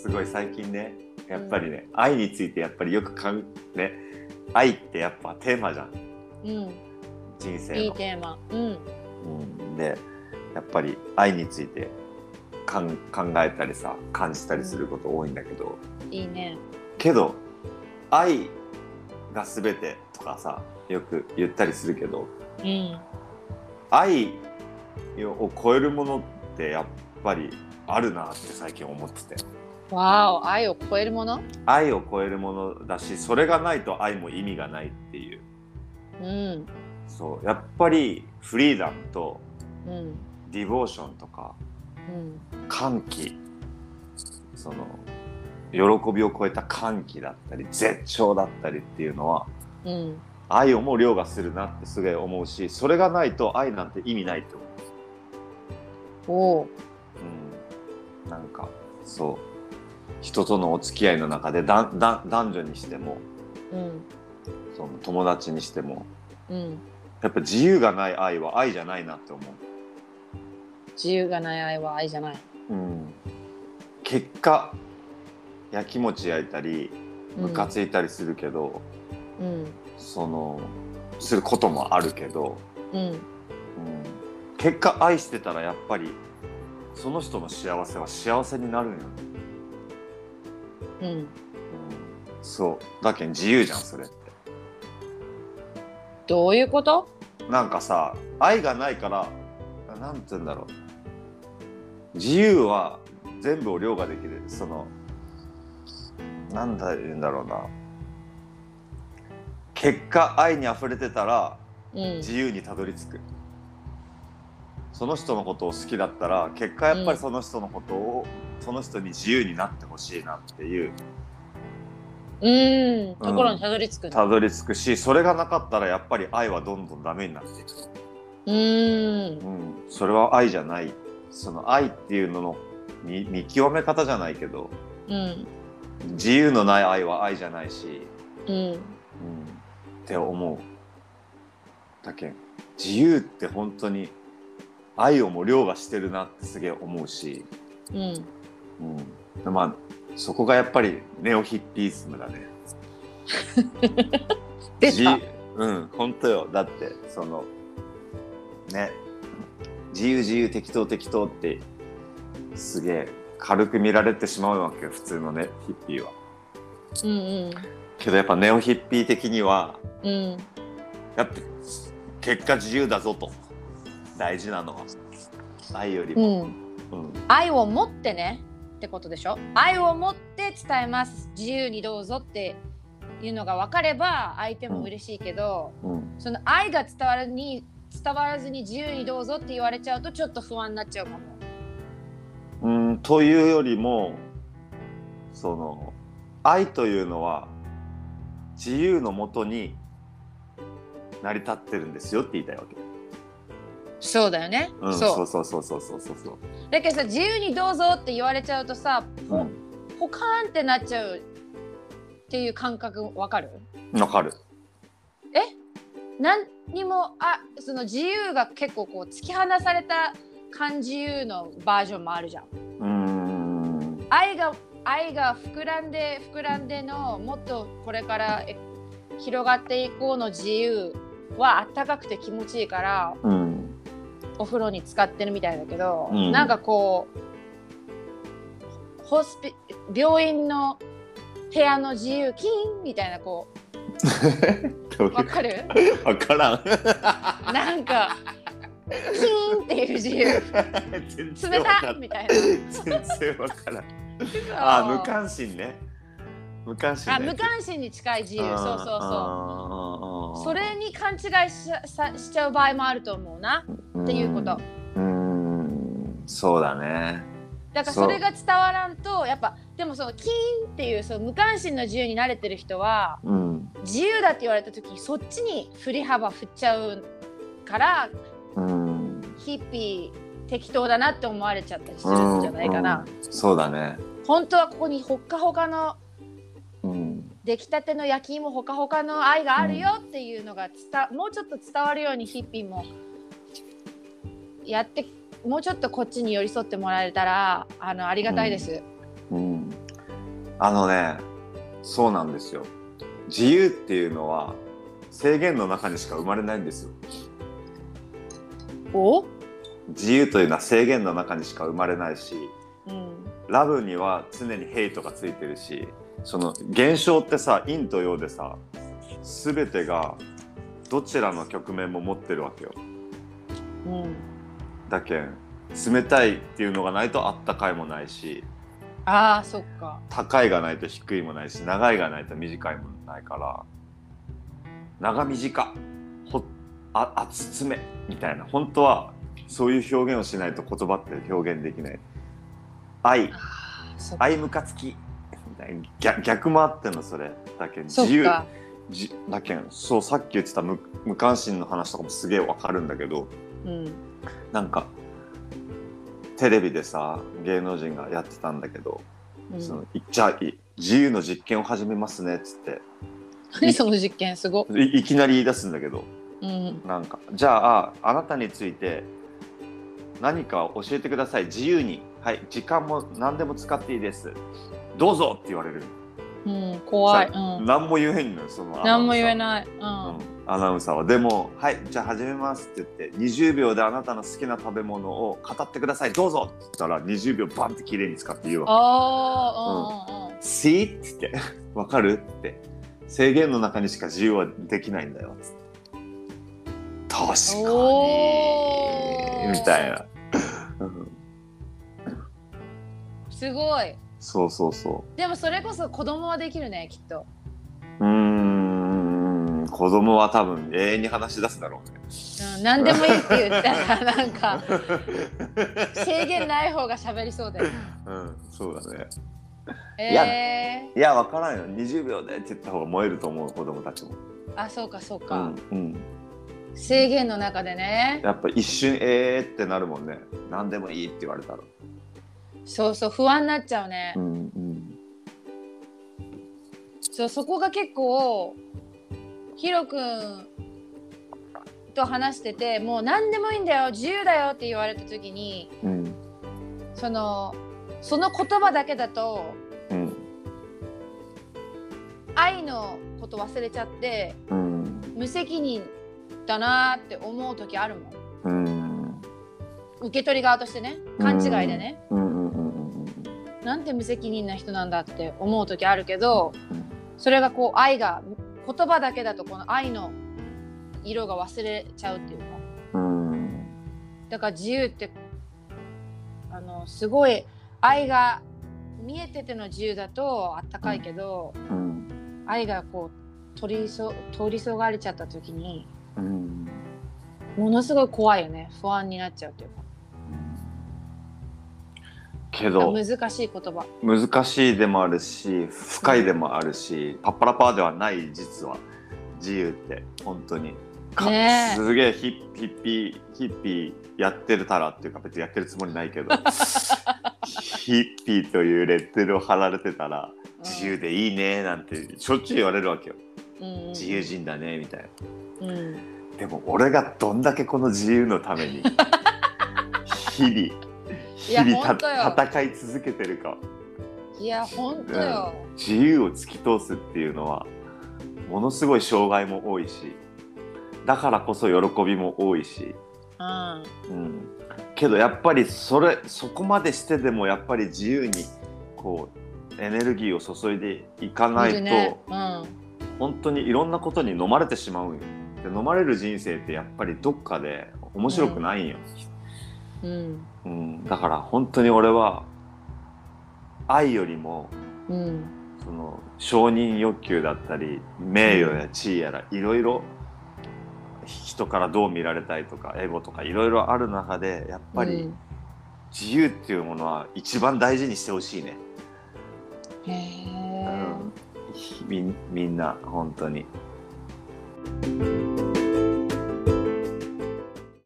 すごい最近ねやっぱりね、愛についてやっぱりよくかんね。愛ってやっぱテーマじゃん。うん。人生の。いいテーマ。うん。うん、でやっぱり愛についてかん考えたりさ感じたりすること多いんだけど。いいね。けど愛が全てとかさよく言ったりするけどうん。愛を超えるものってやっぱりあるなって最近思っててわお愛を超えるもの？愛を超えるものだしそれがないと愛も意味がないっていう。うん。そうやっぱりフリーダムとうん。ディボーションとかうん。歓喜。その喜びを超えた歓喜だったり絶頂だったりっていうのはうん。愛をも凌駕するなってすごい思うしそれがないと愛なんて意味ないと思おおう、うん、なんかそう人とのお付き合いの中でだだ男女にしてもうん。その友達にしてもうん。やっぱ自由がない愛は愛じゃないなって思自由がない愛は愛じゃない。う、うん、結果やきもち焼いたりムカついたりするけど、うん。そのすることもあるけど、うん。うん、結果愛してたらやっぱりその人の幸せは幸せになるんよね、うん。うん、そう。だけん自由じゃんそれって。どういうこと？なんかさ愛がないからなんて言うんだろう。自由は全部を凌駕できる。そのなんだ言うんだろうな。結果愛に溢れてたらうん。自由にたどり着くその人のことを好きだったら結果やっぱりその人のことを、その人に自由になってほしいなっていう。うん。ところにたどり着くたどり着くしそれがなかったらやっぱり愛はどんどんダメになっていく、うん。うん、それは愛じゃない。その愛っていうのの見見極め方じゃないけどうん。自由のない愛は愛じゃないし、うん。うん、って思うだけ。ん自由って本当に愛をも凌駕してるなってすげえ思うし、うん。うん、まあそこがやっぱりネオヒッピーズムだね。自出たうん本当よ。だってそのね。自由自由適当適当ってすげえ軽く見られてしまうわけよ普通のねヒッピーは。うんけどやっぱネオヒッピー的にはうんうん。やっぱ結果自由だぞと大事なの。は愛よりも。うん。うん。愛を持ってねってことでしょ？愛を持って伝えます。自由にどうぞっていうのが分かれば相手も嬉しいけど、うん。その愛が伝わらに伝わらずに自由にどうぞって言われちゃうとちょっと不安になっちゃうかも。うん、というよりもその愛というのは自由のもとに成り立ってるんですよって言いたいわけ。そうだよね。うん、そうそうそうそうそうそうそうだけどさ自由にどうぞって言われちゃうとさそう。ポカーンってなっちゃうっていう感覚わかる？うん、わかる。何にもあその自由が結構こう突き放された感自由のバージョンもあるじゃん。うーん。愛が愛が膨らんで膨らんでのもっとこれからえ広がっていこうの自由はあったかくて気持ちいいからうん。お風呂に使ってるみたいだけど、うんなんかこうホスピ病院の部屋の自由キーンみたいなこ どうわかる？わからん。なんかキーンっていう自由冷たみたいな。全然わからん。あ、無関心ね。無関心ね。あ無関心に近い自由そうそうそうそうそれに勘違いしさしちゃう場合もあると思うなっていうこと。うーん。そうだね。だからそれが伝わらんとやっぱでもそのキーンっていうその無関心の自由に慣れてる人はうん自由だって言われた時にそっちに振り幅振っちゃうからうんヒッピー適当だなって思われちゃったりするんじゃないかな、うん。そうだね。本当はここにほっかほかのうん。出来たての焼き芋ほかほかの愛があるよっていうのが伝もうちょっと伝わるようにヒッピーもやってもうちょっとこっちに寄り添ってもらえたらあのありがたいです。うん。あのねそうなんですよ。自由っていうのは制限の中にしか生まれないんですよ。お？自由というのは制限の中にしか生まれないしうん。ラブには常にヘイトがついてるしその現象ってさ陰と陽でさ全てがどちらの局面も持ってるわけよ。うんだけん。冷たいっていうのがないとあったかいもないしああそっか。高いがないと低いもないし長いがないと短いもないから長短ほあ厚めみたいな。本当はそういう表現をしないと言葉って表現できない。愛。愛ムカつきみたいな。逆逆もあってんのそれ。だけ自由。じだけん。そうさっき言ってた無無関心の話とかもすげえわかるんだけどうん。なんかテレビでさ芸能人がやってたんだけど、うん。そのいじゃあい自由の実験を始めますねっつって。何その実験すご。いいきなり言い出すんだけど。うん。なんかじゃああなたについて何か教えてください。自由に。はい時間も何でも使っていいです。どうぞって言われる。うん怖い。さうん。何も言えんのよその何も言えい、ない。うん。うんアナウンサーは。でも「はいじゃあ始めます」って言って20秒であなたの好きな食べ物を語ってください。どうぞ。って言ったら20秒バンって綺麗に使って言うわけ。ああうんうんうん「See?」って言って「わかる?」って。制限の中にしか自由はできないんだよ。つって確かに。みたいな、うんすごい。そうそうそでもそれこそ子供はできるねきっと子供は多分永遠に話し出すだろうね。うん、何でもいいって言ったらなんか制限ない方が喋りそうだよ。ね。うんそうだね。えいやわからんよ。20秒でって言った方が燃えると思う子供たちも、ー、あそうかそううか、んうん、制限の中でね。やっぱ一瞬えーってなるもんね。何でもいいって言われたら。そうそう不安になっちゃうね、うんうん。そうそこが結構ヒロくんと話しててもう何でもいいんだよ自由だよって言われた時にうん。そのその言葉だけだとうん。愛のこと忘れちゃってうん。無責任だなって思う時あるもん。うん。受け取り側としてね勘違いでね、なんて無責任な人なんだって思う時あるけどうん。それがこう愛が言葉だけだとこの愛の色が忘れちゃうっていうか。うんだから自由ってあのすごい愛が見えてての自由だとあったかいけど、うん愛がこう取りそ通りそがれちゃった時にうん。ものすごい怖いよね。不安になっちゃうっていうかけど。難しい言葉。難しいでもあるし深いでもあるしパッパラパーではない実は自由って本当に。かねえ。すげえヒッヒッピーヒッピーやってるたらっていうか別にやってるつもりないけど ヒッピーというレッテルを貼られてたら自由でいいねなんてしょっちゅう言われるわけよ。うん自由人だねみたいな。うん。でも俺がどんだけこの自由のために 日々日々戦い続けてるか。いやほんとよ、自由を突き通すっていうのはものすごい障害も多いしだからこそ喜びも多いし、うん。うん、けどやっぱりそれそこまでしてでもやっぱり自由にこうエネルギーを注いでいかないと、ね。うん。本当にいろんなことに飲まれてしまうんよ。で飲まれる人生ってやっぱりどっかで面白くないんよ。うんうん、だから本当に俺は愛よりもうんその承認欲求だったり名誉や地位やらいろいろ人からどう見られたいとかエゴとかいろいろある中でやっぱりうん自由っていうものは一番大事にしてほしいね、へえ、うん。みんみんな本当に。